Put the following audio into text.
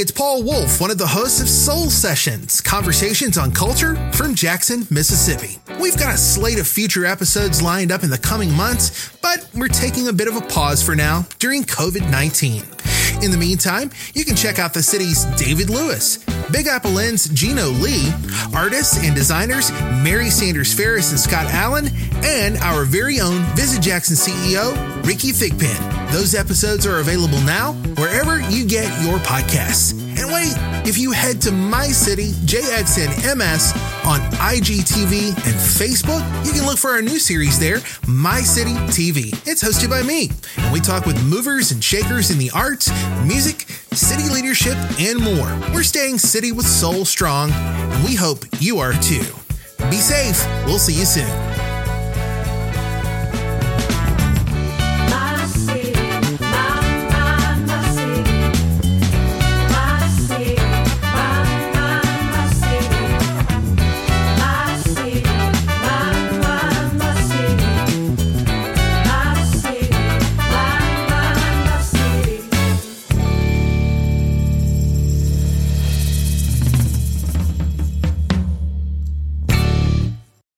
it's Paul Wolf, one of the hosts of Soul Sessions, conversations on culture from Jackson, Mississippi. We've got a slate of future episodes lined up in the coming months, but we're taking a bit of a pause for now during COVID 19. In the meantime, you can check out the city's David Lewis, Big Apple Inn's Geno Lee, artists and designers Mary Sanders Ferris and Scott Allen, and our very own Visit Jackson CEO, Rickey Thigpen. Those episodes are available now wherever you get your podcasts. And wait, if you head to My City, JXNMS on IGTV and Facebook, you can look for our new series there, My City TV. It's hosted by me, and we talk with movers and shakers in the arts, music, city leadership, and more. We're staying city with soul strong, and we hope you are too. Be safe. We'll see you soon.